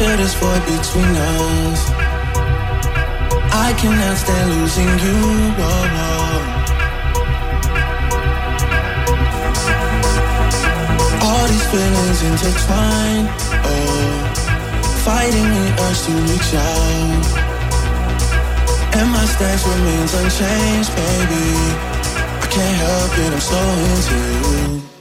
Feel this void between us. I cannot stand losing you. oh, oh. All these feelings intertwine. Oh, fighting the urge to reach out. And my stance remains unchanged, baby. I can't help it, I'm so into you.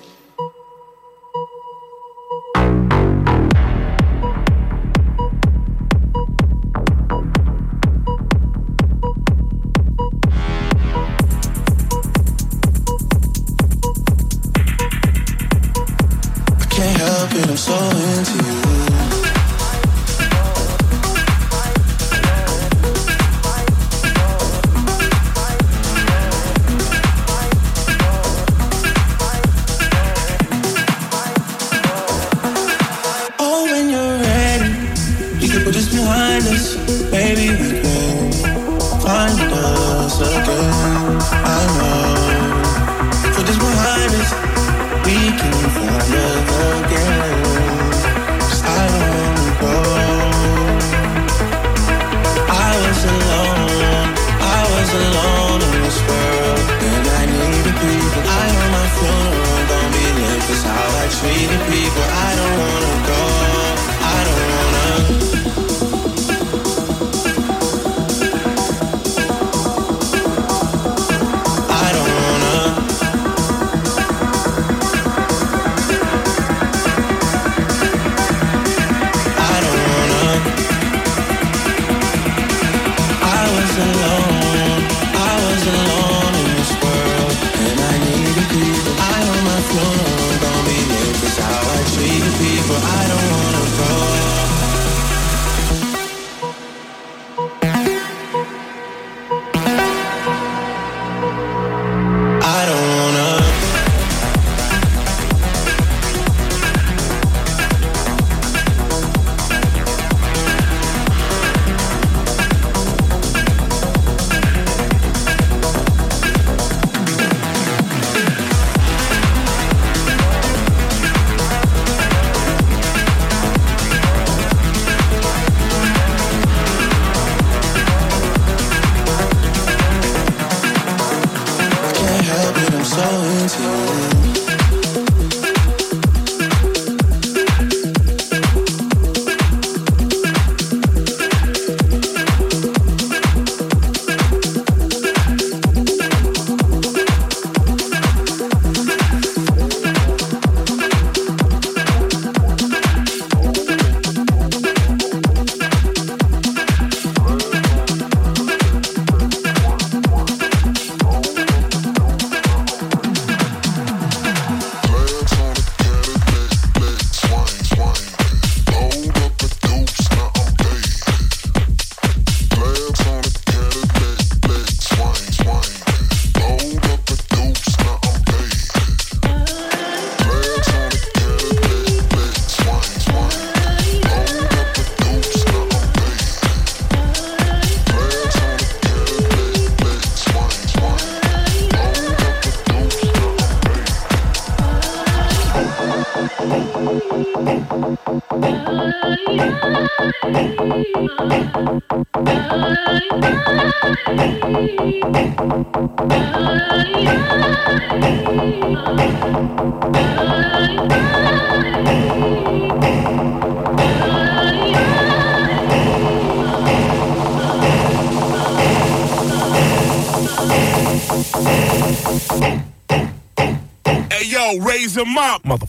a mop, motherfucker.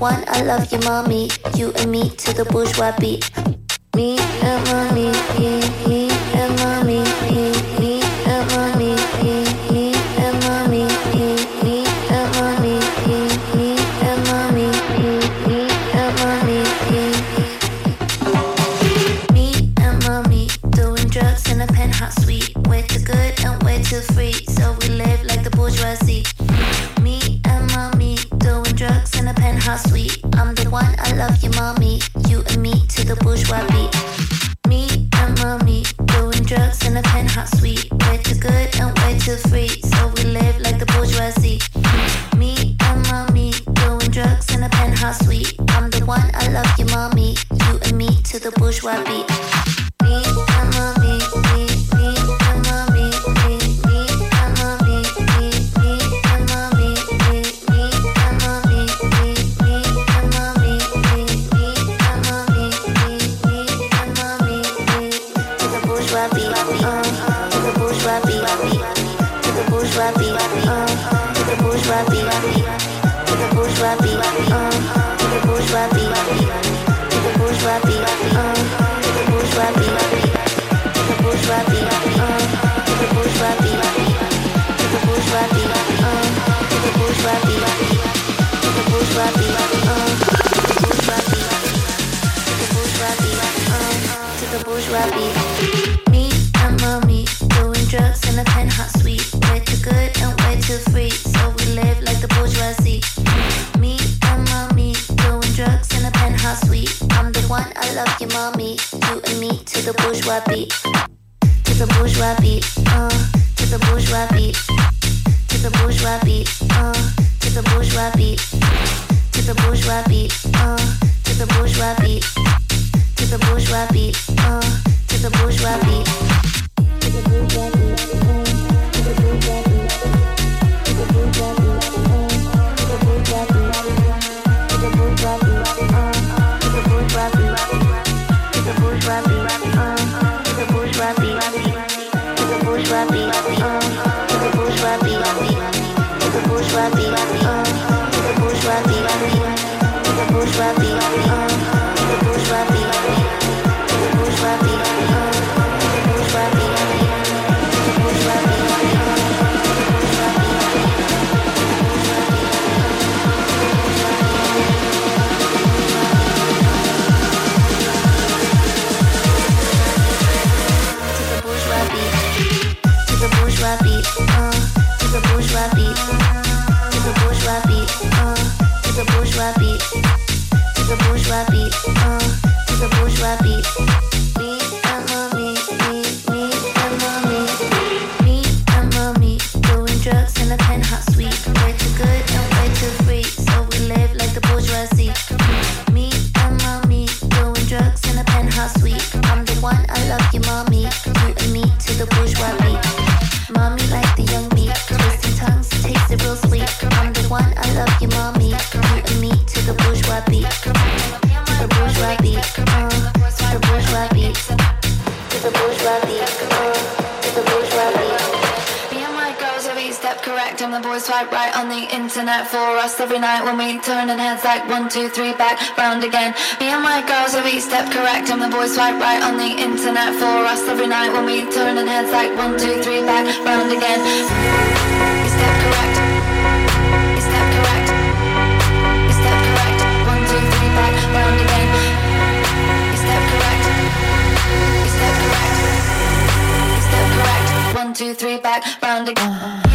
one, I love you, mommy. You and me to the bourgeois beat. Me and mommy. the bourgeois beat. To the bourgeois beat. Uh, to the bourgeois beat. To the bourgeois beat. Uh, to the bourgeois beat. To the bourgeois beat. Uh, to the bourgeois beat. To the bourgeois beat. Uh, to the bourgeois beat. To the bourgeois beat. Uh, to the bourgeois beat. To the bourgeois beat. Uh, to the bourgeois beat. To the bourgeois beat. Uh. To the bourgeois beat. bourgeoisie, the bourgeoisie, turning heads like one, two, three, back round again. Me and my girls every each step correct. I'm the voice swipe right on the internet for us every night when we turning heads like one, two, three, back round again. Is that correct? Is that correct? Is that correct? One, two, three, back round again. Is that correct? Is that correct? Is that correct? One, two, three, back round again.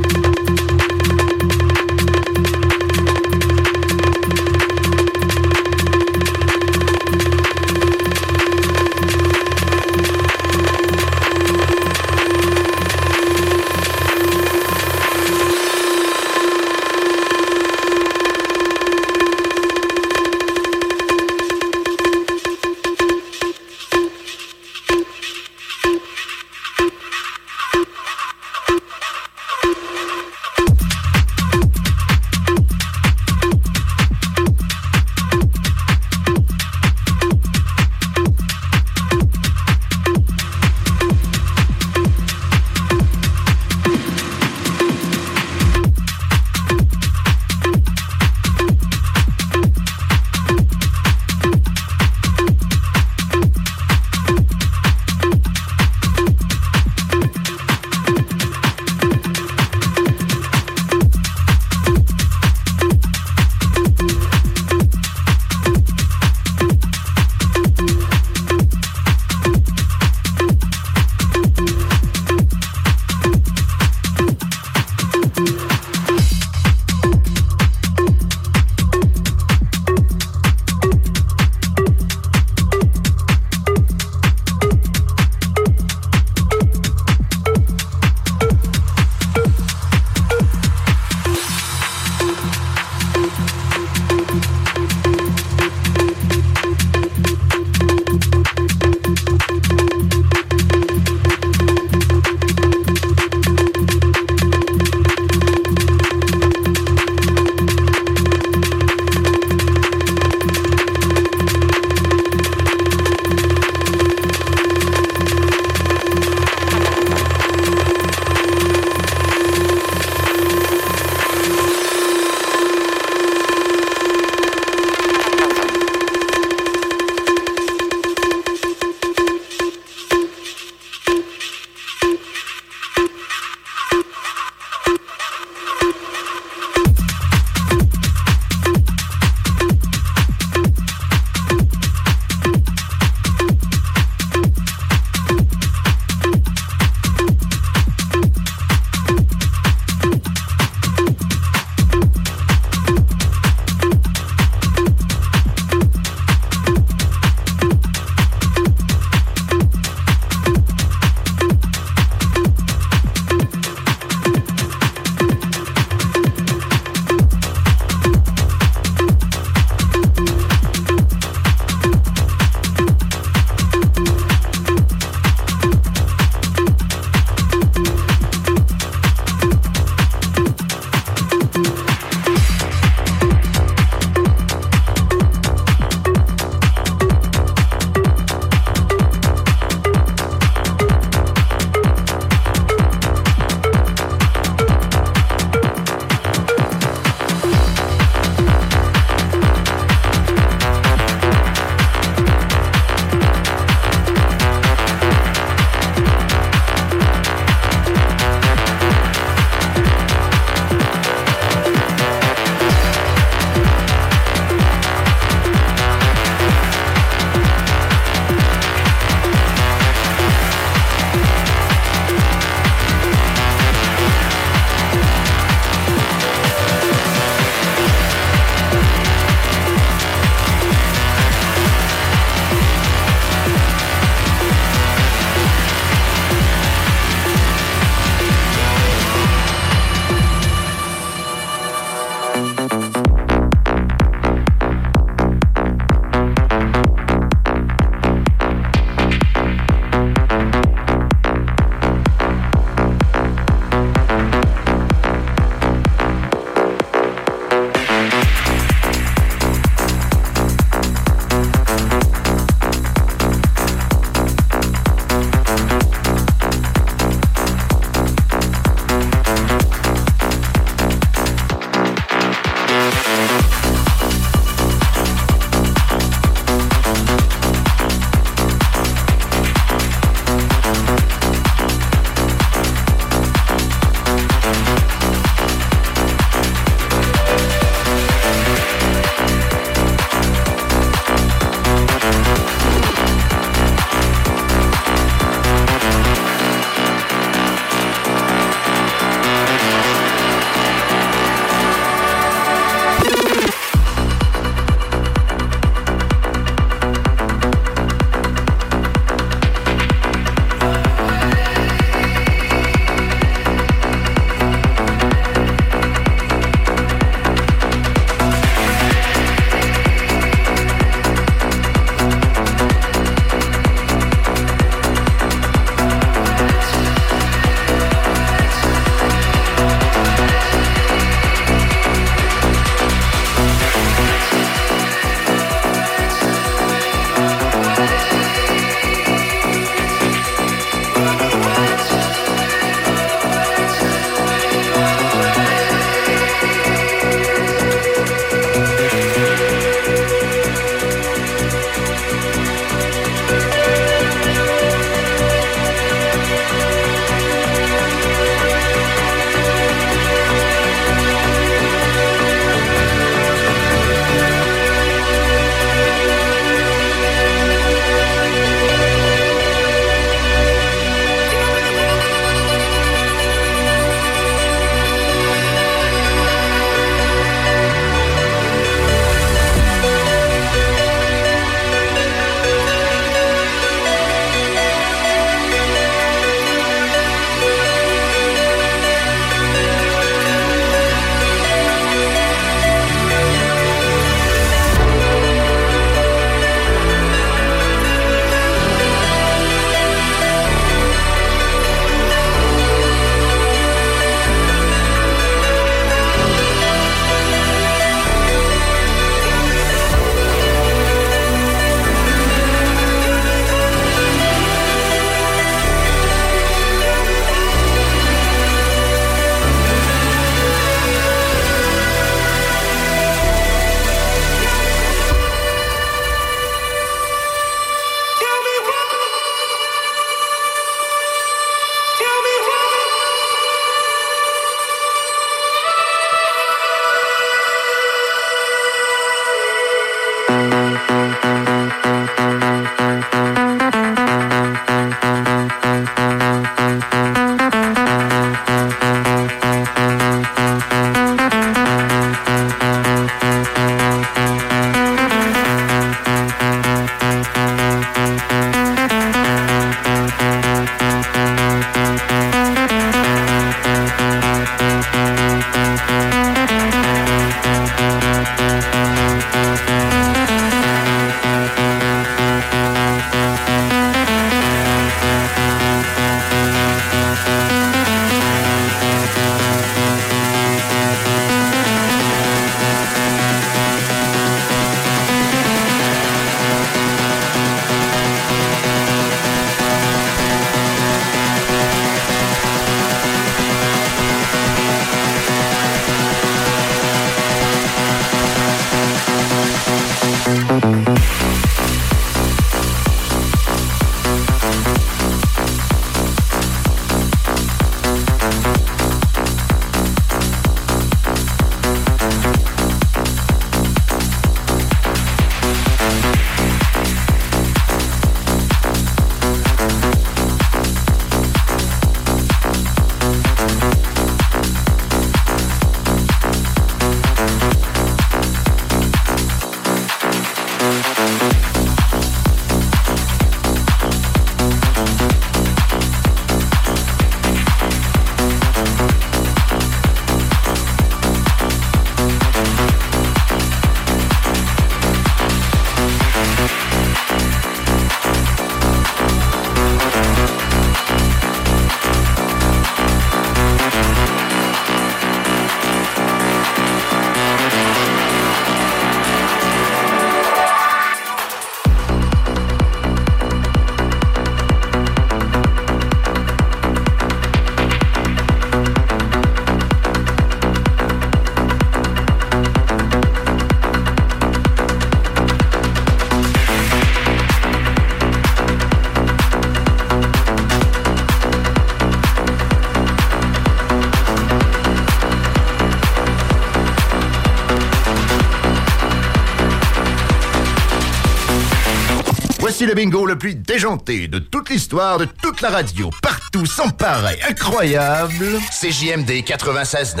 Voici le bingo le plus déjanté de toute l'histoire, de toute la radio, partout, sans pareil, incroyable. CJMD 96.9.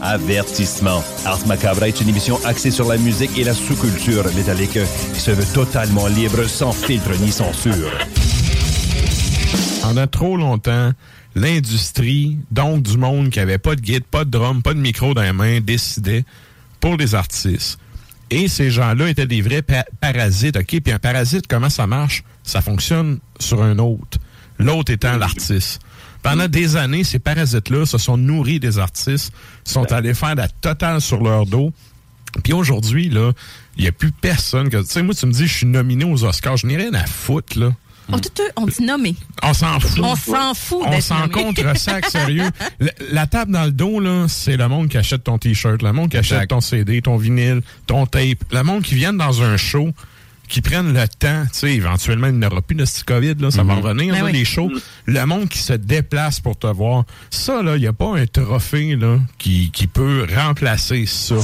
Avertissement. Ars Macabre est une émission axée sur la musique et la sous-culture métallique qui se veut totalement libre, sans filtre ni censure. Pendant trop longtemps, l'industrie, donc du monde qui avait pas de guide, pas de drum, pas de micro dans les mains, décidait pour les artistes. Et ces gens-là étaient des vrais pa- parasites, OK? Puis un parasite, comment ça marche? Ça fonctionne sur un autre. L'autre étant l'artiste. Pendant des années, ces parasites-là se sont nourris des artistes, sont allés faire la totale sur leur dos. Puis aujourd'hui, là, il n'y a plus personne que... Tu sais, moi, tu me dis, je suis nominé aux Oscars. Je n'ai rien à foutre, là. On, tout, on dit nommé. On s'en fout. On s'en fout On s'en contre sac, sérieux. La, la table dans le dos, là, c'est le monde qui achète ton T-shirt, le monde qui achète ton CD, ton vinyle, ton tape. Le monde qui vient dans un show, qui prennent le temps, tu sais, éventuellement, il n'y aura plus de ce COVID, là, ça va revenir, Ben là, oui. les shows. Le monde qui se déplace pour te voir. Ça, là, il n'y a pas un trophée, là, qui, qui peut remplacer ça.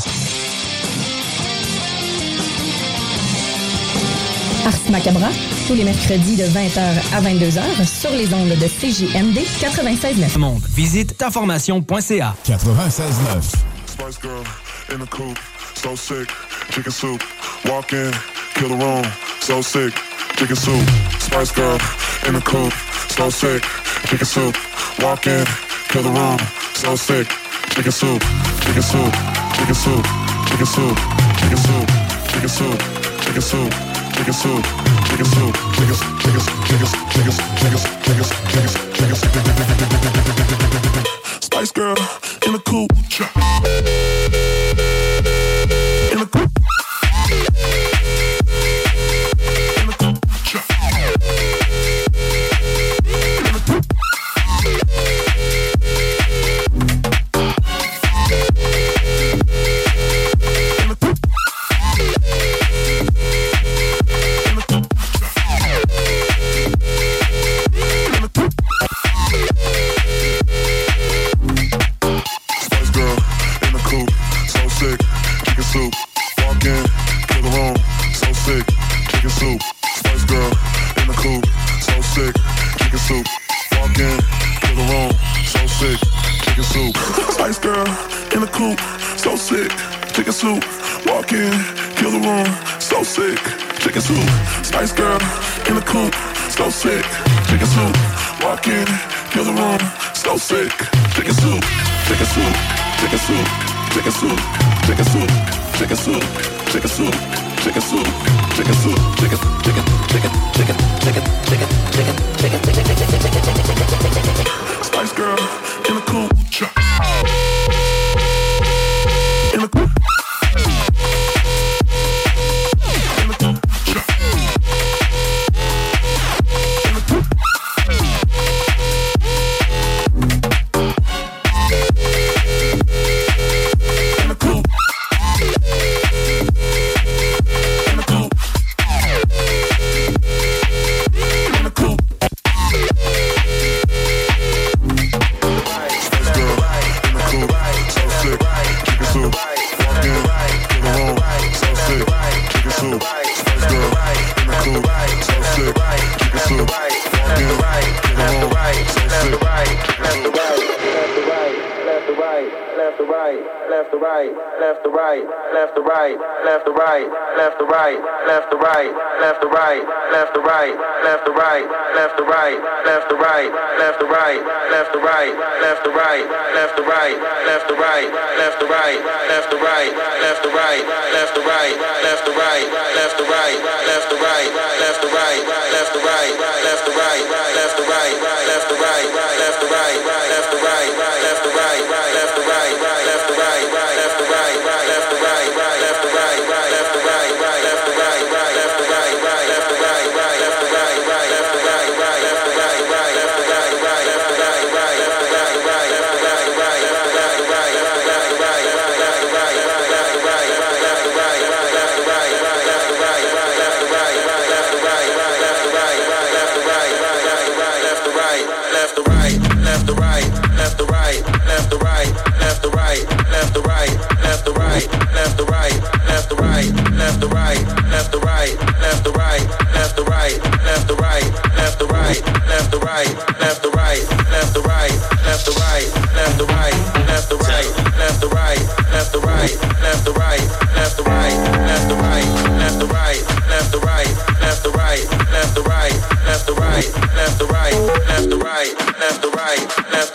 Ars Macabra, tous les mercredis de 20h à 22h sur les ondes de CJMD 96.9. Monde. Visite taformation.ca. 96.9. Spice Girl in the coupe, so sick. Chicken soup, walk in, kill the room, so sick. Chicken soup, Spice Girl in the coupe, so sick. Chicken soup, walk in, kill the room, so sick. Chicken soup, chicken soup, chicken soup, chicken soup, chicken soup, chicken soup, chicken soup. Chicken soup, Spice Girl in the coupe. In the coupe. right, left to right, left to right, left to right, left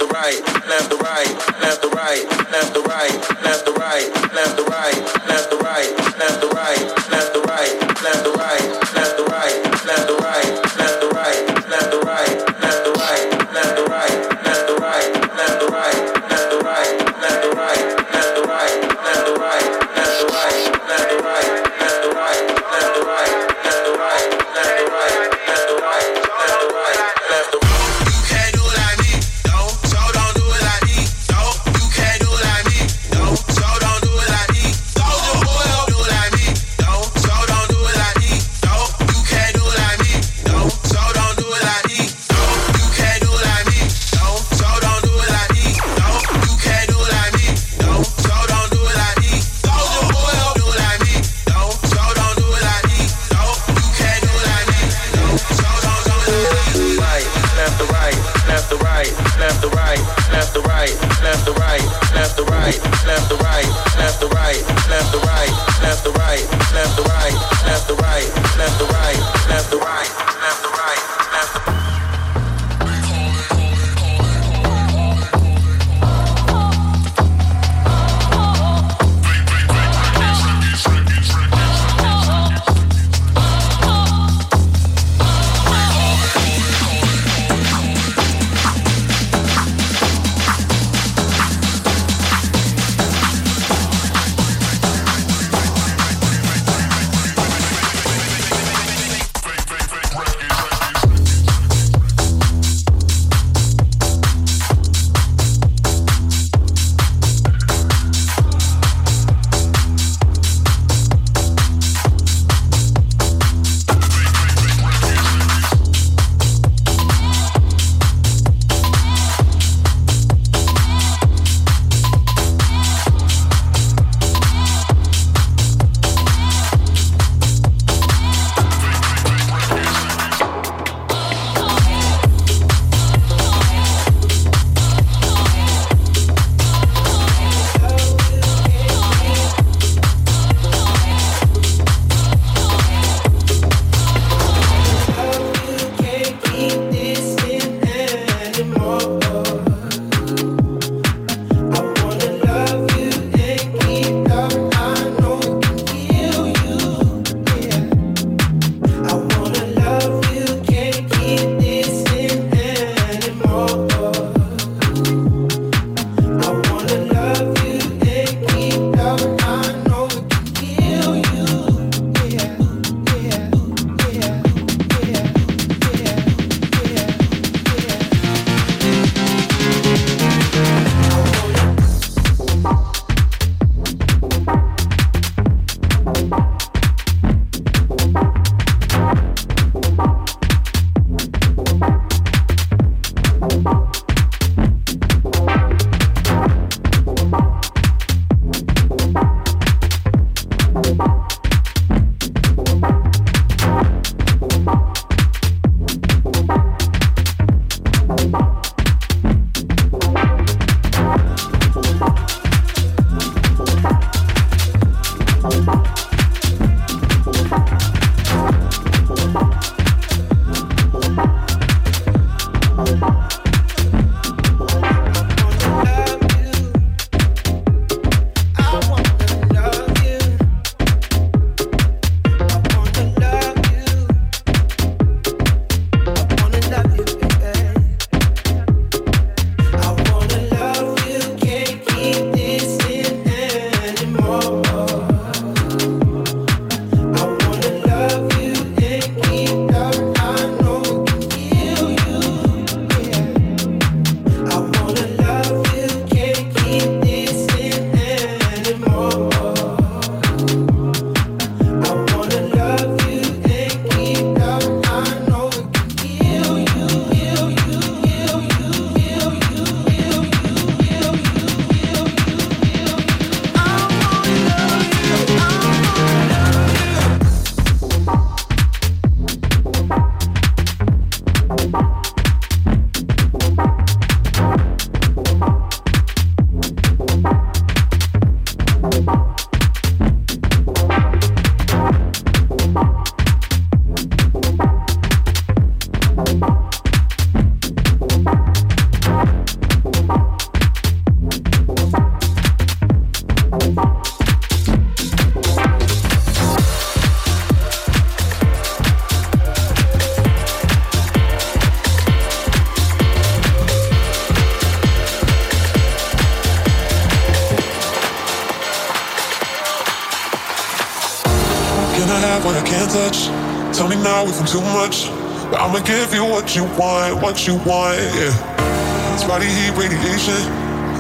what you want, what you want, yeah. It's body heat radiation.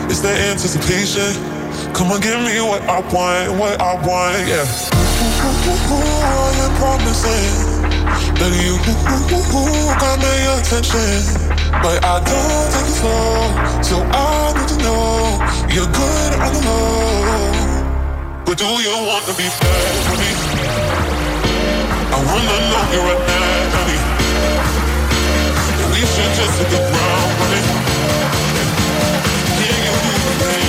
It's the anticipation. Come on, give me what I want, what I want, yeah. I am promising that you got my attention. But I don't take it slow, so I need to know you're good on the low. But do you want to be bad for me? I wanna know you right now. We should the ground. Can you do the thing?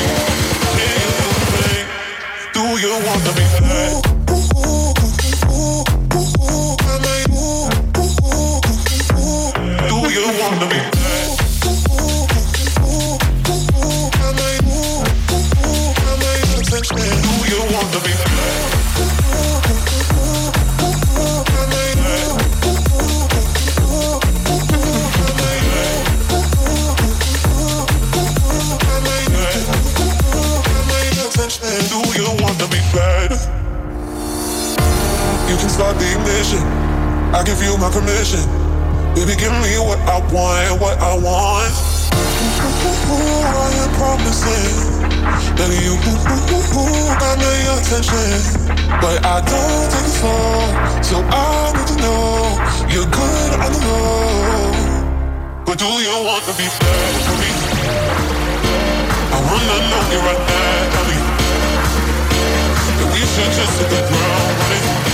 Can you do the thing? Do you want to be you be Do you want to be Baby, give me what I want, what I want. I am promising that you got my attention. But I don't take it slow, so I need to know you're good on the low. But do you want to be bad for me? I wanna know you right now, honey. And we should just hit the ground running.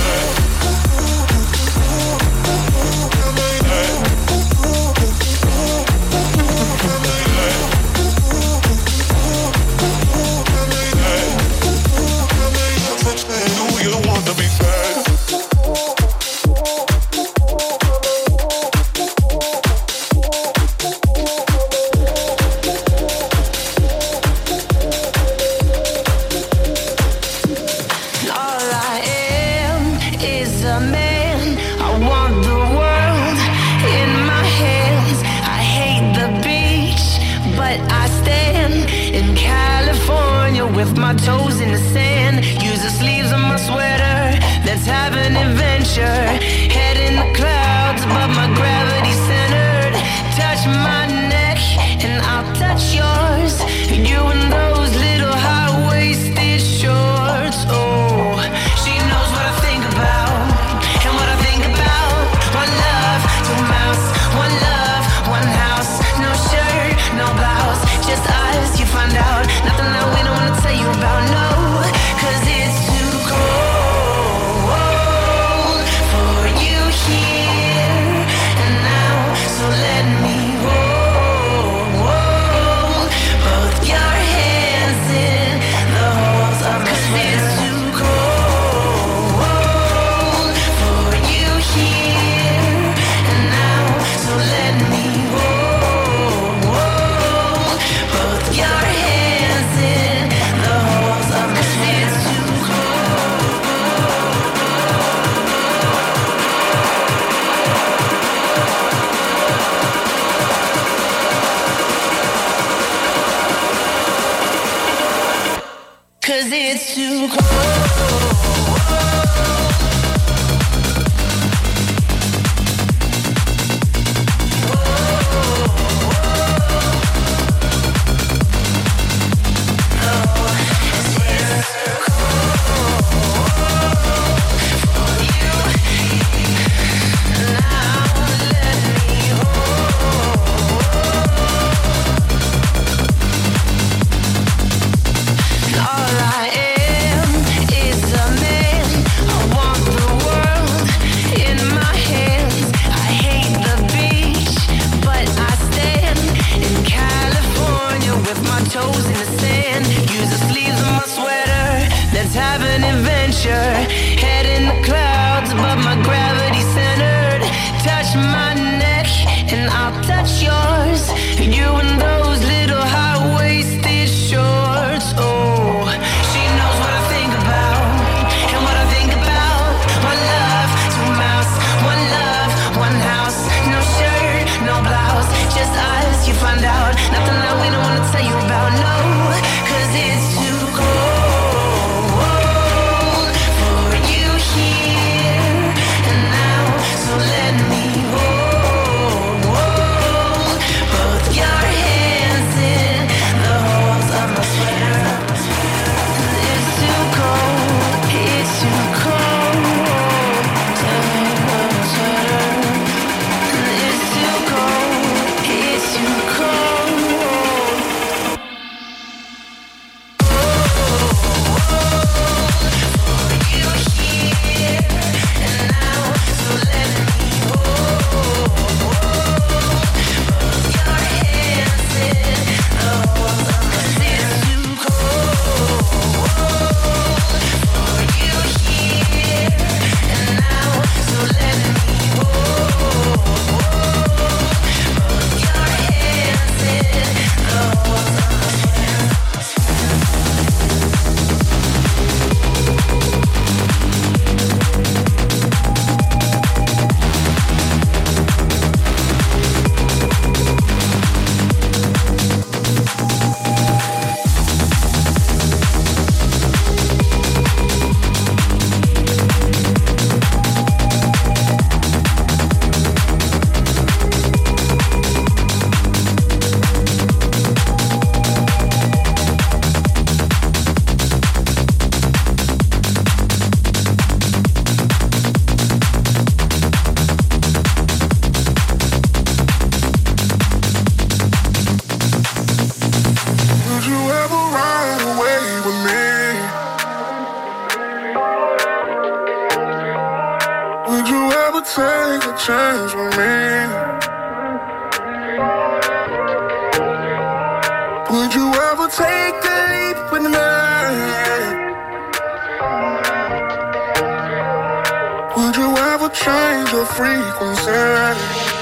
frequency?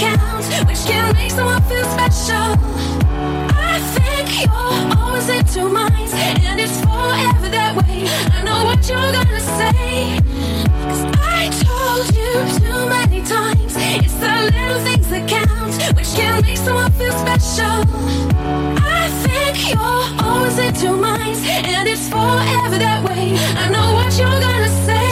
Which can make someone feel special. I think you're always in two minds, and it's forever that way. I know what you're gonna say. 'Cause I told you too many times. It's the little things that count, which can make someone feel special. I think you're always in two minds, and it's forever that way. I know what you're gonna say.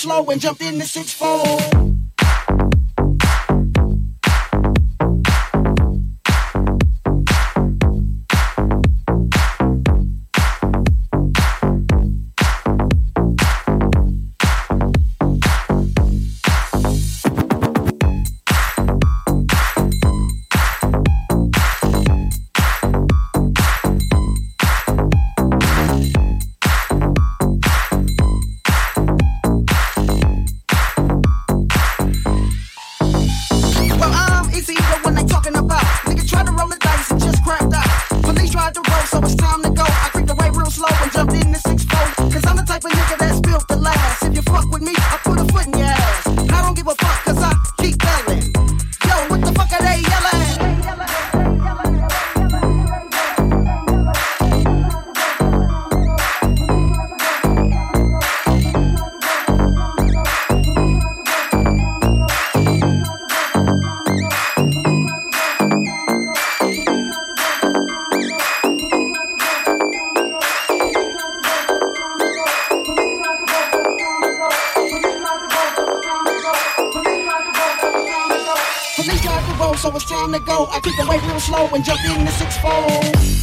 slow and jumped in the six four. Oh.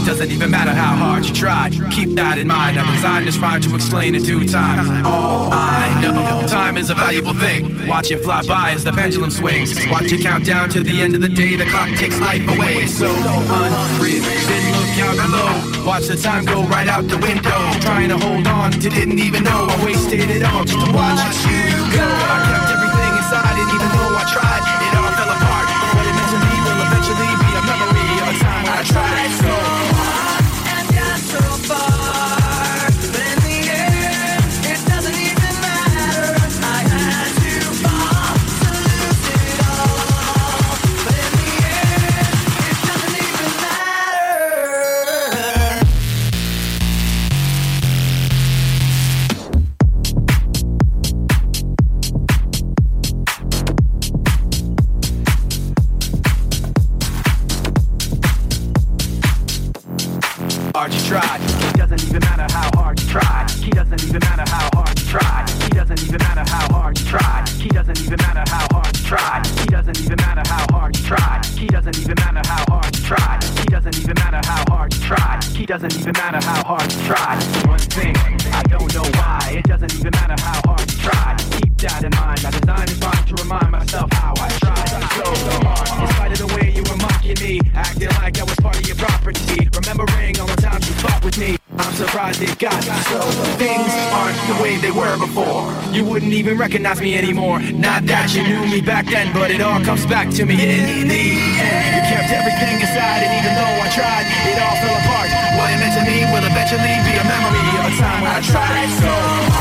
It doesn't even matter how hard you try. Keep that in mind. I'm designed this rhyme to explain in due time. All I know, time is a valuable thing. Watch it fly by as the pendulum swings. Watch it count down to the end of the day. The clock takes life away. So unreal. Then look out below. Watch the time go right out the window. Trying to hold on to didn't even know I wasted it all just to watch you go. Recognize me anymore. Not that you knew me back then, but it all comes back to me in the end. You kept everything inside, and even though I tried, it all fell apart. What it meant to me will eventually be a memory of a time when I tried so hard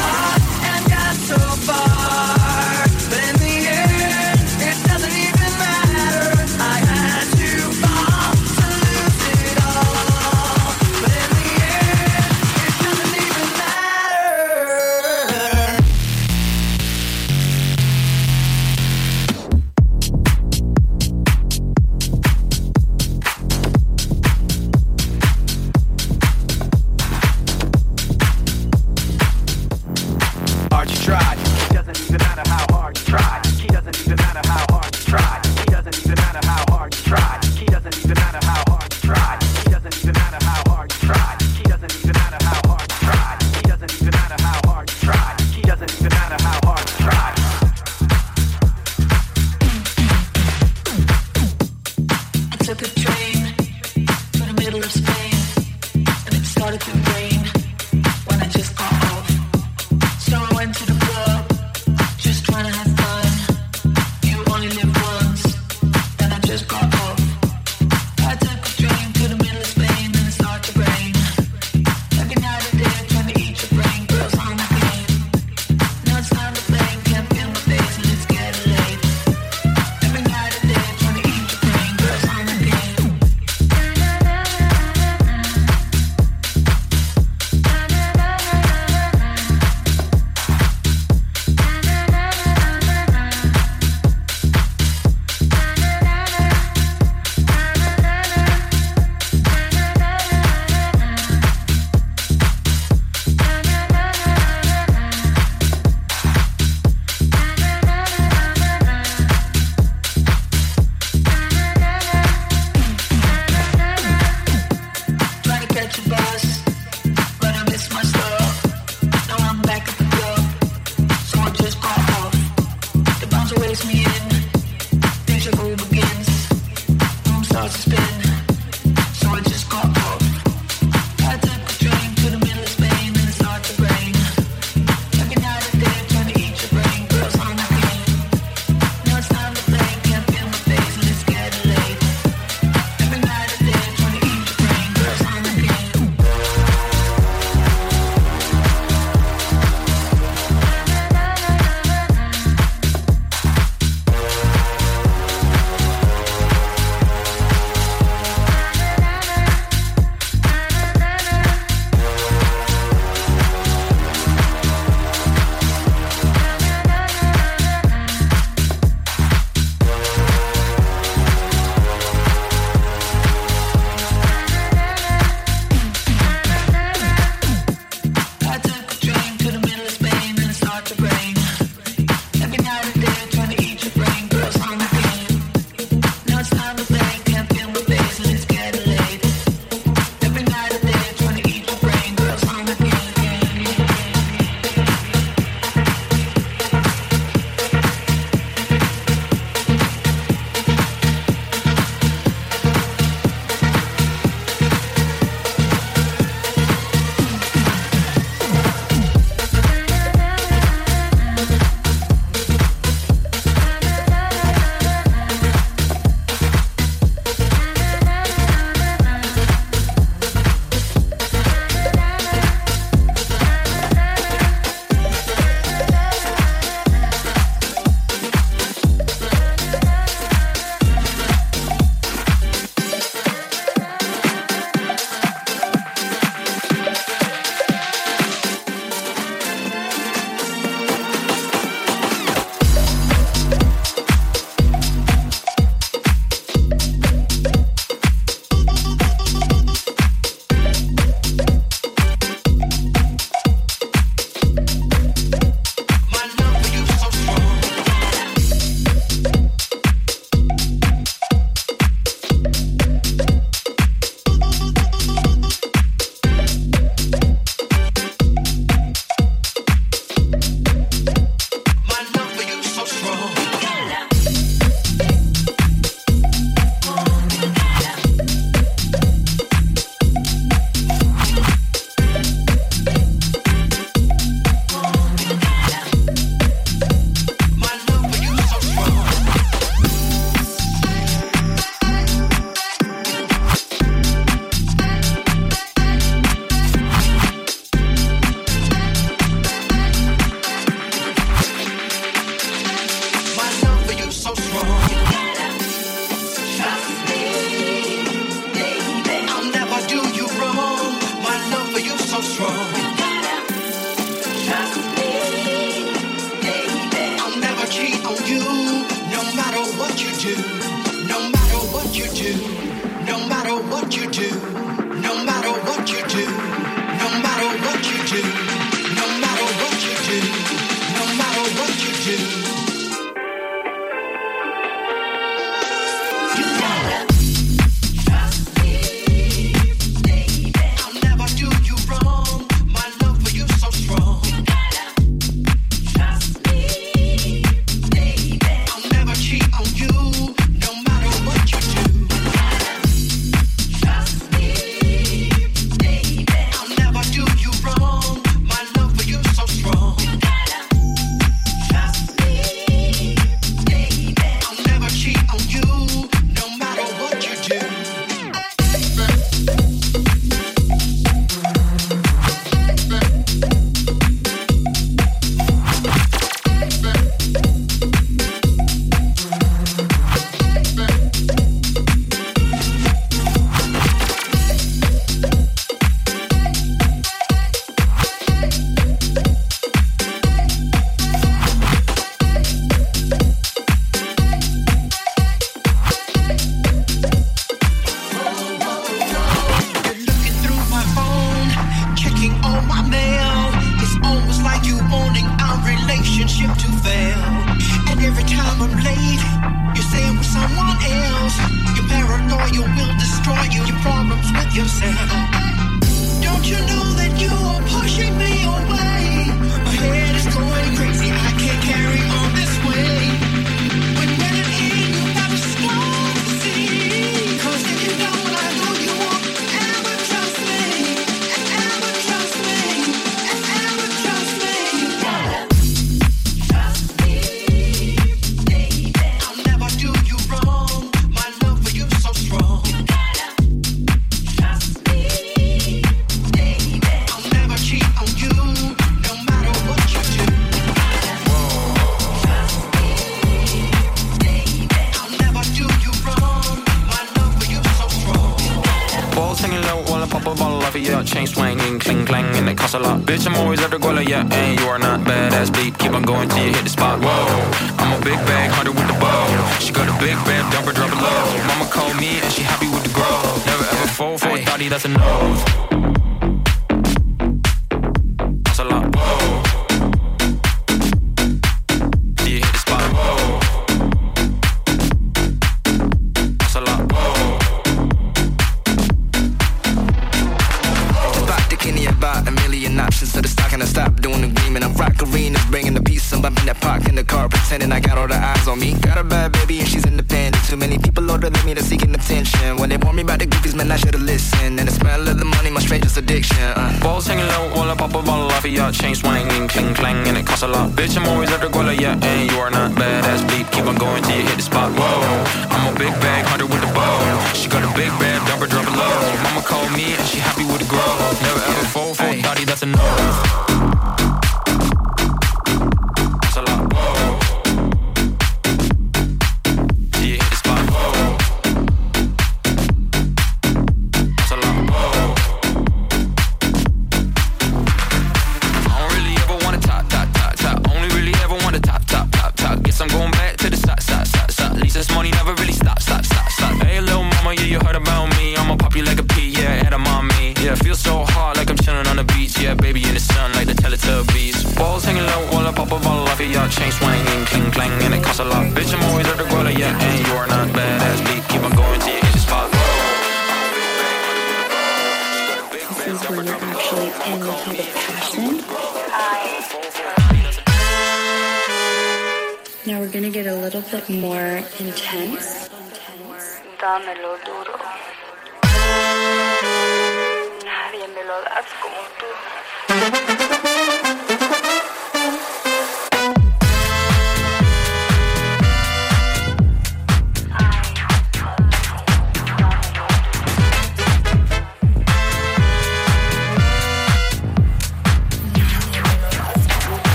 Nadie me lo das como tú.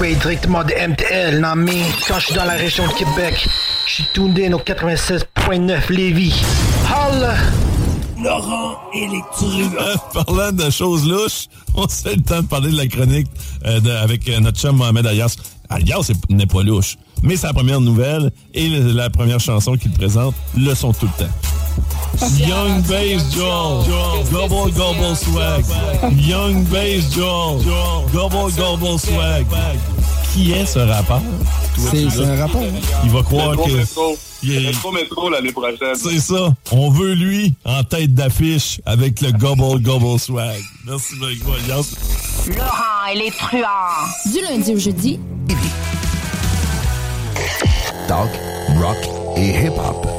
Ray, directement de MTL, non mais quand je suis dans la région de Québec, je suis tuned au 96.9 Lévis. Holla! Laurent Electru. Euh, parlant de choses louches, on se fait le temps de parler de la chronique euh, de- avec euh, notre chum Mohamed Ayas. Ayas c'est- n'est pas louche, mais c'est la première nouvelle et le- la première chanson qu'il présente le sont tout le temps. Young Bass Joel, Gobble Gobble Swag. Young Bass Joel, Gobble Gobble Swag. Qui est ce rappeur? C'est- un rappeur, Il va croire que... est- Métro, métro l'année prochaine. C'est ça. On veut lui en tête d'affiche avec le Gobble Gobble Swag. Merci, Mike. Laurent et les truands. Du lundi au jeudi, Talk, rock et hip-hop.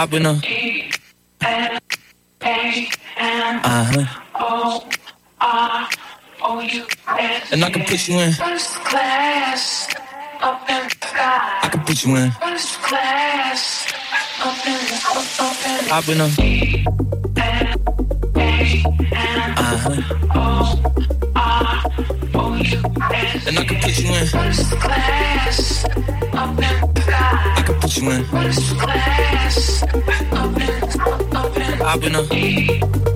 Up in I've been a. E N A N Uh huh. O R O U S. And I can put you in. First class, up in the sky. I can put you in. First class, up in, up, up in I've been a. E N A N Uh huh. O R O U S. And I can put you in. First class, up in the sky. I can put you in. First class, up in, up, up in I've been a.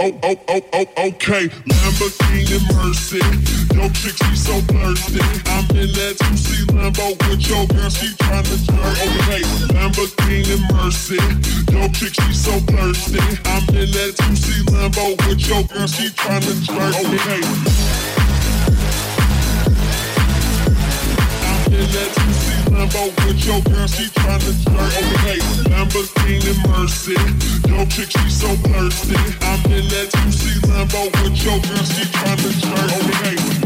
oh, oh, oh, oh, okay. Lamborghini Mercy, yo chick, she so thirsty. I'm in that 2C Lambo with your girl, she tryna jerk, okay. Lamborghini Mercy, yo chick, she so thirsty. I'm in that 2C Lambo with your girl, she tryna jerk, okay let you see Lambo with your girl, she to flirt Okay, Lamborghini Mercy. Yo, chick, she so thirsty. I'm in that 2C Lambo with your girl, she to flirt Okay,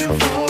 beautiful.